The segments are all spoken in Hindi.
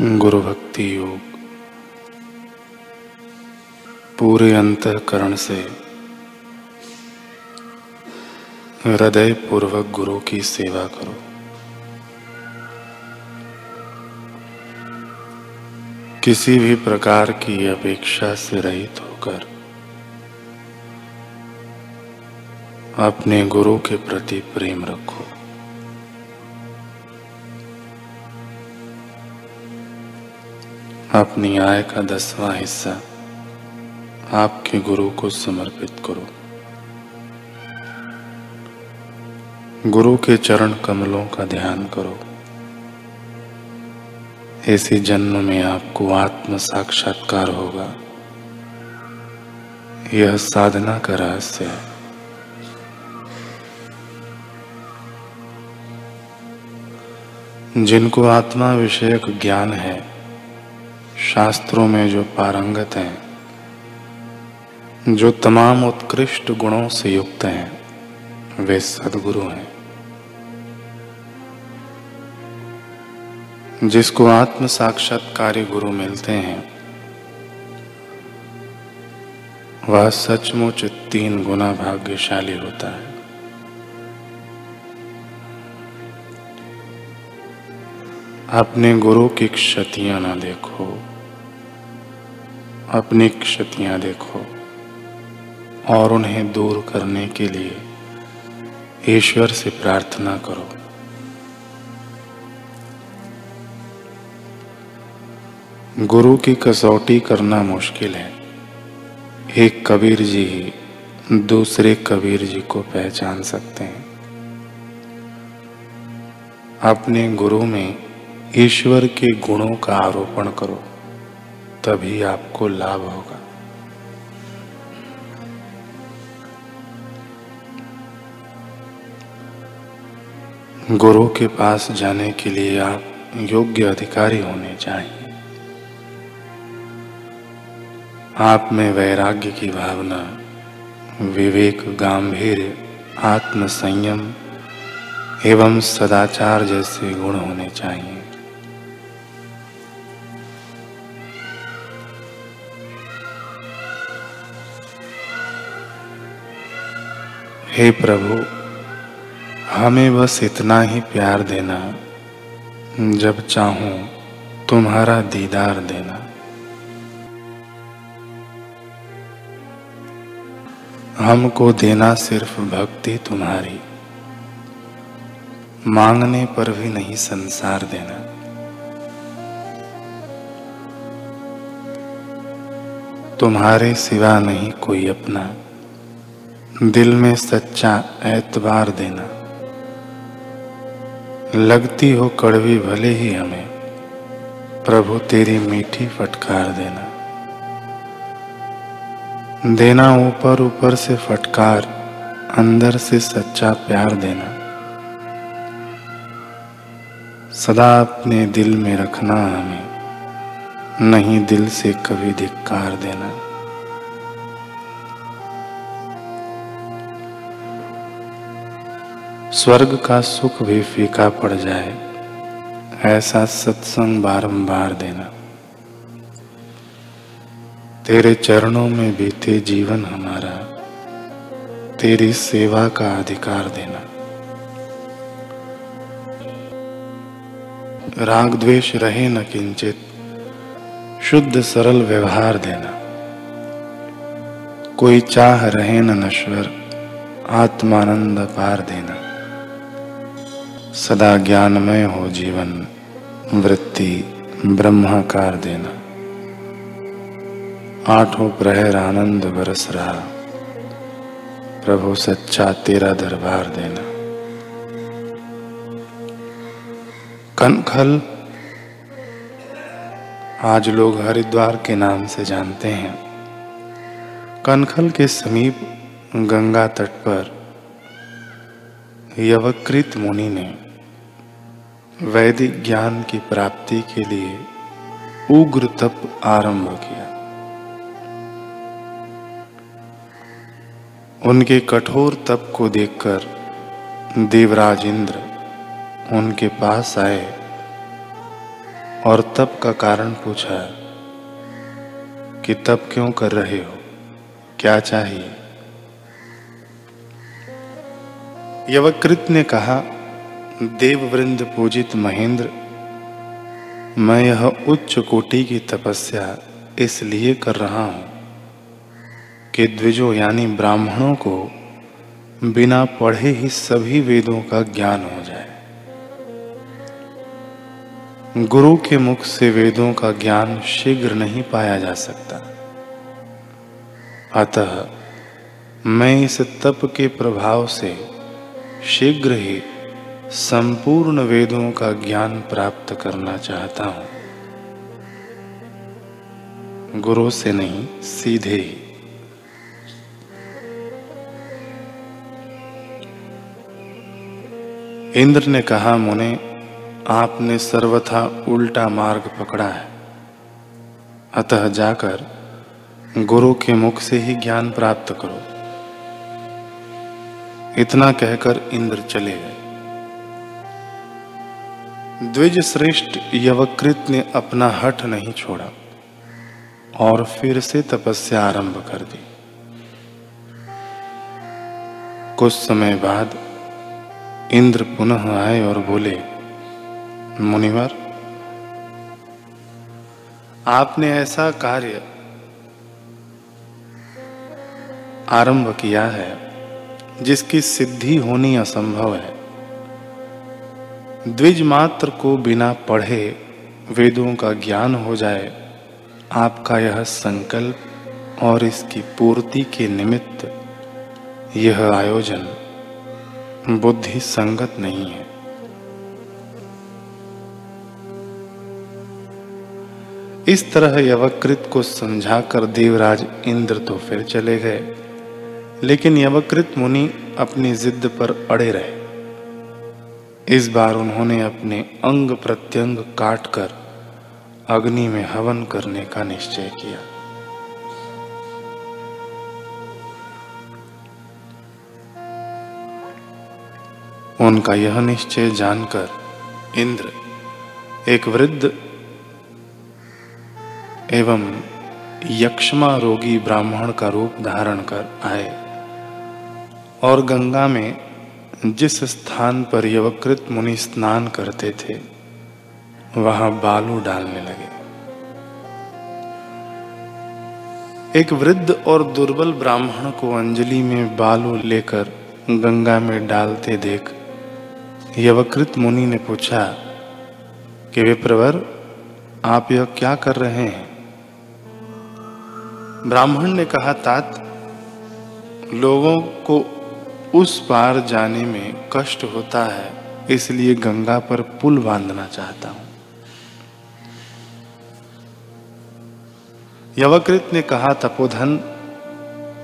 गुरु भक्ति योग। पूरे अंतकरण से हृदय पूर्वक गुरु की सेवा करो। किसी भी प्रकार की अपेक्षा से रहित होकर अपने गुरु के प्रति प्रेम रखो। अपनी आय का दसवां हिस्सा आपके गुरु को समर्पित करो। गुरु के चरण कमलों का ध्यान करो। ऐसे जन्म में आपको आत्म साक्षात्कार होगा। यह साधना का रहस्य है। जिनको आत्मा विषयक ज्ञान है शास्त्रों में जो पारंगत हैं, जो तमाम उत्कृष्ट गुणों से युक्त हैं, वे सदगुरु हैं। जिसको आत्म साक्षात्कारी गुरु मिलते हैं, वह सचमुच तीन गुना भाग्यशाली होता है। अपने गुरु की क्षतियाँ ना देखो। अपनी क्षतियाँ देखो और उन्हें दूर करने के लिए ईश्वर से प्रार्थना करो। गुरु की कसौटी करना मुश्किल है। एक कबीर जी ही दूसरे कबीर जी को पहचान सकते हैं। अपने गुरु में ईश्वर के गुणों का आरोपण करो। तभी आपको लाभ होगा। गुरु के पास जाने के लिए आप योग्य अधिकारी होने चाहिए। आप में वैराग्य की भावना, विवेक गांधीर्य आत्मसंयम एवं सदाचार जैसे गुण होने चाहिए। हे प्रभु, हमें बस इतना ही प्यार देना, जब चाहूँ तुम्हारा दीदार देना। हमको देना सिर्फ़ भक्ति तुम्हारी, मांगने पर भी नहीं संसार देना। तुम्हारे सिवा नहीं कोई अपना। दिल में सच्चा एतबार देना। लगती हो कड़वी भले ही हमें, प्रभु तेरी मीठी फटकार देना। देना ऊपर ऊपर से फटकार, अंदर से सच्चा प्यार देना। सदा अपने दिल में रखना हमें, नहीं दिल से कभी धिक्कार देना। स्वर्ग का सुख भी फीका पड़ जाए, ऐसा सत्संग बारंबार देना। तेरे चरणों में बीते जीवन हमारा, तेरी सेवा का अधिकार देना। राग द्वेष रहे न किंचित, शुद्ध सरल व्यवहार देना। कोई चाह रहे न नश्वर, आत्मानंद पार देना। सदा ज्ञानमय हो जीवन, वृत्ति ब्रह्माकार देना। आठों प्रहर आनंद बरस रहा, प्रभु सच्चा तेरा दरबार देना। कनखल, आज लोग हरिद्वार के नाम से जानते हैं। कनखल के समीप गंगा तट पर यवकृत मुनि ने वैदिक ज्ञान की प्राप्ति के लिए उग्र तप आरंभ किया। उनके कठोर तप को देखकर देवराज इंद्र उनके पास आए और तप का कारण पूछा कि तप क्यों कर रहे हो? क्या चाहिए? यवकृत ने कहा देववृंद पूजित महेंद्र, मैं यह उच्च कोटि की तपस्या इसलिए कर रहा हूँ कि द्विजों यानी ब्राह्मणों को बिना पढ़े ही सभी वेदों का ज्ञान हो जाए। गुरु के मुख से वेदों का ज्ञान शीघ्र नहीं पाया जा सकता। अतः मैं इस तप के प्रभाव से शीघ्र ही संपूर्ण वेदों का ज्ञान प्राप्त करना चाहता हूँ। गुरु से नहीं, सीधे ही। इंद्र ने कहा, मुने, आपने सर्वथा उल्टा मार्ग पकड़ा है। अतः जाकर गुरु के मुख से ही ज्ञान प्राप्त करो। इतना कहकर इंद्र चले गए। द्विज श्रेष्ठ यवकृत ने अपना हठ नहीं छोड़ा और फिर से तपस्या आरंभ कर दी। कुछ समय बाद इंद्र पुनः आए और बोले, मुनिवर, आपने ऐसा कार्य आरंभ किया है जिसकी सिद्धि होनी असंभव है। द्विज मात्र को बिना पढ़े वेदों का ज्ञान हो जाए, आपका यह संकल्प और इसकी पूर्ति के निमित्त यह आयोजन बुद्धि संगत नहीं है। इस तरह यवकृत को समझाकर देवराज इंद्र तो फिर चले गए, लेकिन यवकृत मुनि अपनी जिद पर अड़े रहे। इस बार उन्होंने अपने अंग प्रत्यंग काटकर अग्नि में हवन करने का निश्चय किया। उनका यह निश्चय जानकर इंद्र एक वृद्ध एवं यक्षमा रोगी ब्राह्मण का रूप धारण कर आए और गंगा में जिस स्थान पर यवकृत मुनि स्नान करते थे, वहाँ बालू डालने लगे। एक वृद्ध और दुर्बल ब्राह्मण को अंजलि में बालू लेकर गंगा में डालते देख यवकृत मुनि ने पूछा, कि विप्रवर, आप यह क्या कर रहे हैं? ब्राह्मण ने कहा, तात, लोगों को उस पार जाने में कष्ट होता है, इसलिए गंगा पर पुल बांधना चाहता हूँ। यवकृत ने कहा, तपोधन,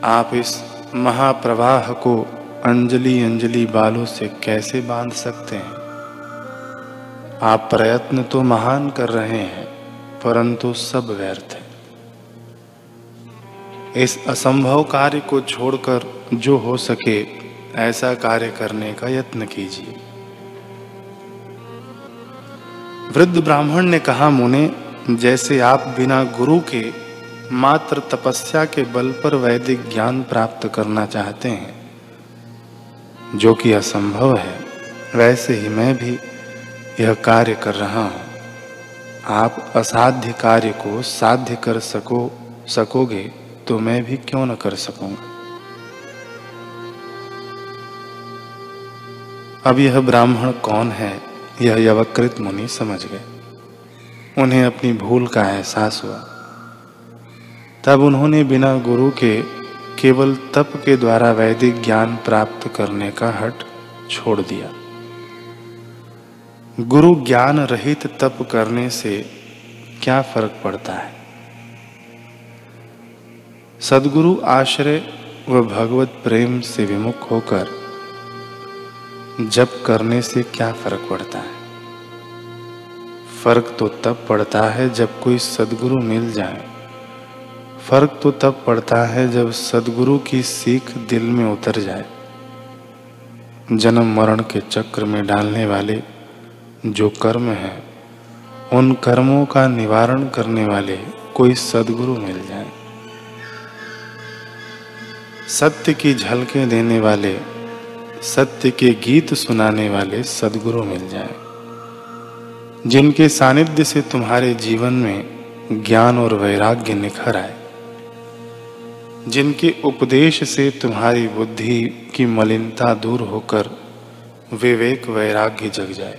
आप इस महाप्रवाह को अंजलि अंजलि बालों से कैसे बाँध सकते हैं? आप प्रयत्न तो महान कर रहे हैं, परंतु सब व्यर्थ है। इस असंभव कार्य को छोड़कर जो हो सके ऐसा कार्य करने का यत्न कीजिए। वृद्ध ब्राह्मण ने कहा, मुने, जैसे आप बिना गुरु के मात्र तपस्या के बल पर वैदिक ज्ञान प्राप्त करना चाहते हैं, जो कि असंभव है, वैसे ही मैं भी यह कार्य कर रहा हूँ। आप असाध्य कार्य को साध्य कर सको, सकोगे तो मैं भी क्यों न कर सकूँगा अब यह ब्राह्मण कौन है, यह यवकृत मुनि समझ गए। उन्हें अपनी भूल का एहसास हुआ। तब उन्होंने बिना गुरु के, केवल तप के द्वारा वैदिक ज्ञान प्राप्त करने का हट छोड़ दिया। गुरु ज्ञान रहित तप करने से क्या फ़र्क पड़ता है? सदगुरु आश्रय व भगवत प्रेम से विमुख होकर जब करने से क्या फ़र्क पड़ता है? फ़र्क तो तब पड़ता है जब कोई सदगुरु मिल जाए। फ़र्क तो तब पड़ता है जब सदगुरु की सीख दिल में उतर जाए। जन्म मरण के चक्र में डालने वाले जो कर्म है, उन कर्मों का निवारण करने वाले कोई सदगुरु मिल जाए। सत्य की झलकें देने वाले सत्य के गीत सुनाने वाले सदगुरु मिल जाए, जिनके सानिध्य से तुम्हारे जीवन में ज्ञान और वैराग्य निखर आए, जिनके उपदेश से तुम्हारी बुद्धि की मलिनता दूर होकर विवेक वैराग्य जग जाए।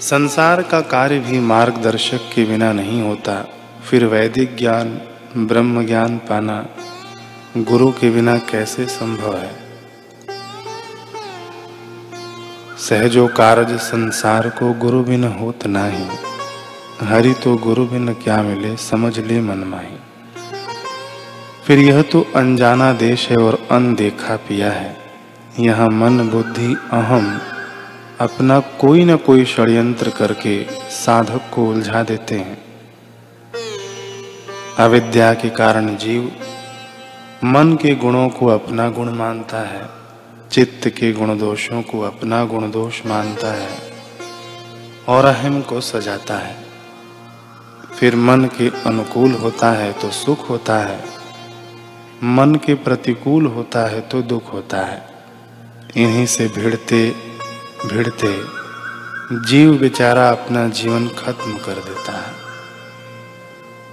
संसार का कार्य भी मार्गदर्शक के बिना नहीं होता, फिर वैदिक ज्ञान, ब्रह्म ज्ञान पाना गुरु के बिना कैसे संभव है? सहजो कारज संसार को गुरु बिन होत नाही। हरि तो गुरु बिन क्या मिले, समझ ले मन माही। फिर यह तो अनजाना देश है और अनदेखा पिया है। यहाँ मन बुद्धि अहम, अपना कोई न कोई षड्यंत्र करके साधक को उलझा देते हैं। अविद्या के कारण जीव मन के गुणों को अपना गुण मानता है, चित्त के गुण दोषों को अपना गुण दोष मानता है और अहम को सजाता है। फिर मन के अनुकूल होता है तो सुख होता है, मन के प्रतिकूल होता है तो दुख होता है। इन्हीं से भिड़ते भिड़ते जीव बेचारा अपना जीवन खत्म कर देता है।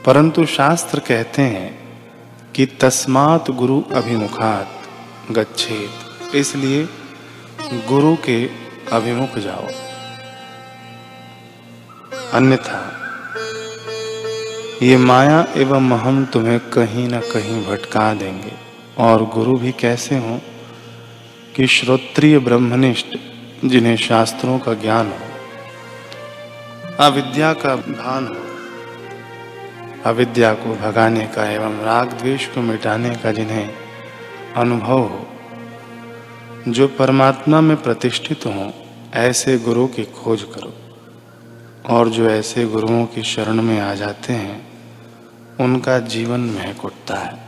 परंतु शास्त्र कहते हैं कि तस्मात गुरु अभिमुखात, गच्छेत। इसलिए गुरु के अभिमुख जाओ। अन्यथा, ये माया एवं हम तुम्हें कहीं ना कहीं भटका देंगे। और गुरु भी कैसे हों कि श्रोत्रिय ब्रह्मनिष्ठ, जिन्हें शास्त्रों का ज्ञान हो, अविद्या का भान हो अविद्या को भगाने का एवं राग द्वेष को मिटाने का जिन्हें अनुभव हो, जो परमात्मा में प्रतिष्ठित हों, ऐसे गुरु की खोज करो। और जो ऐसे गुरुओं की शरण में आ जाते हैं, उनका जीवन महक उठता है।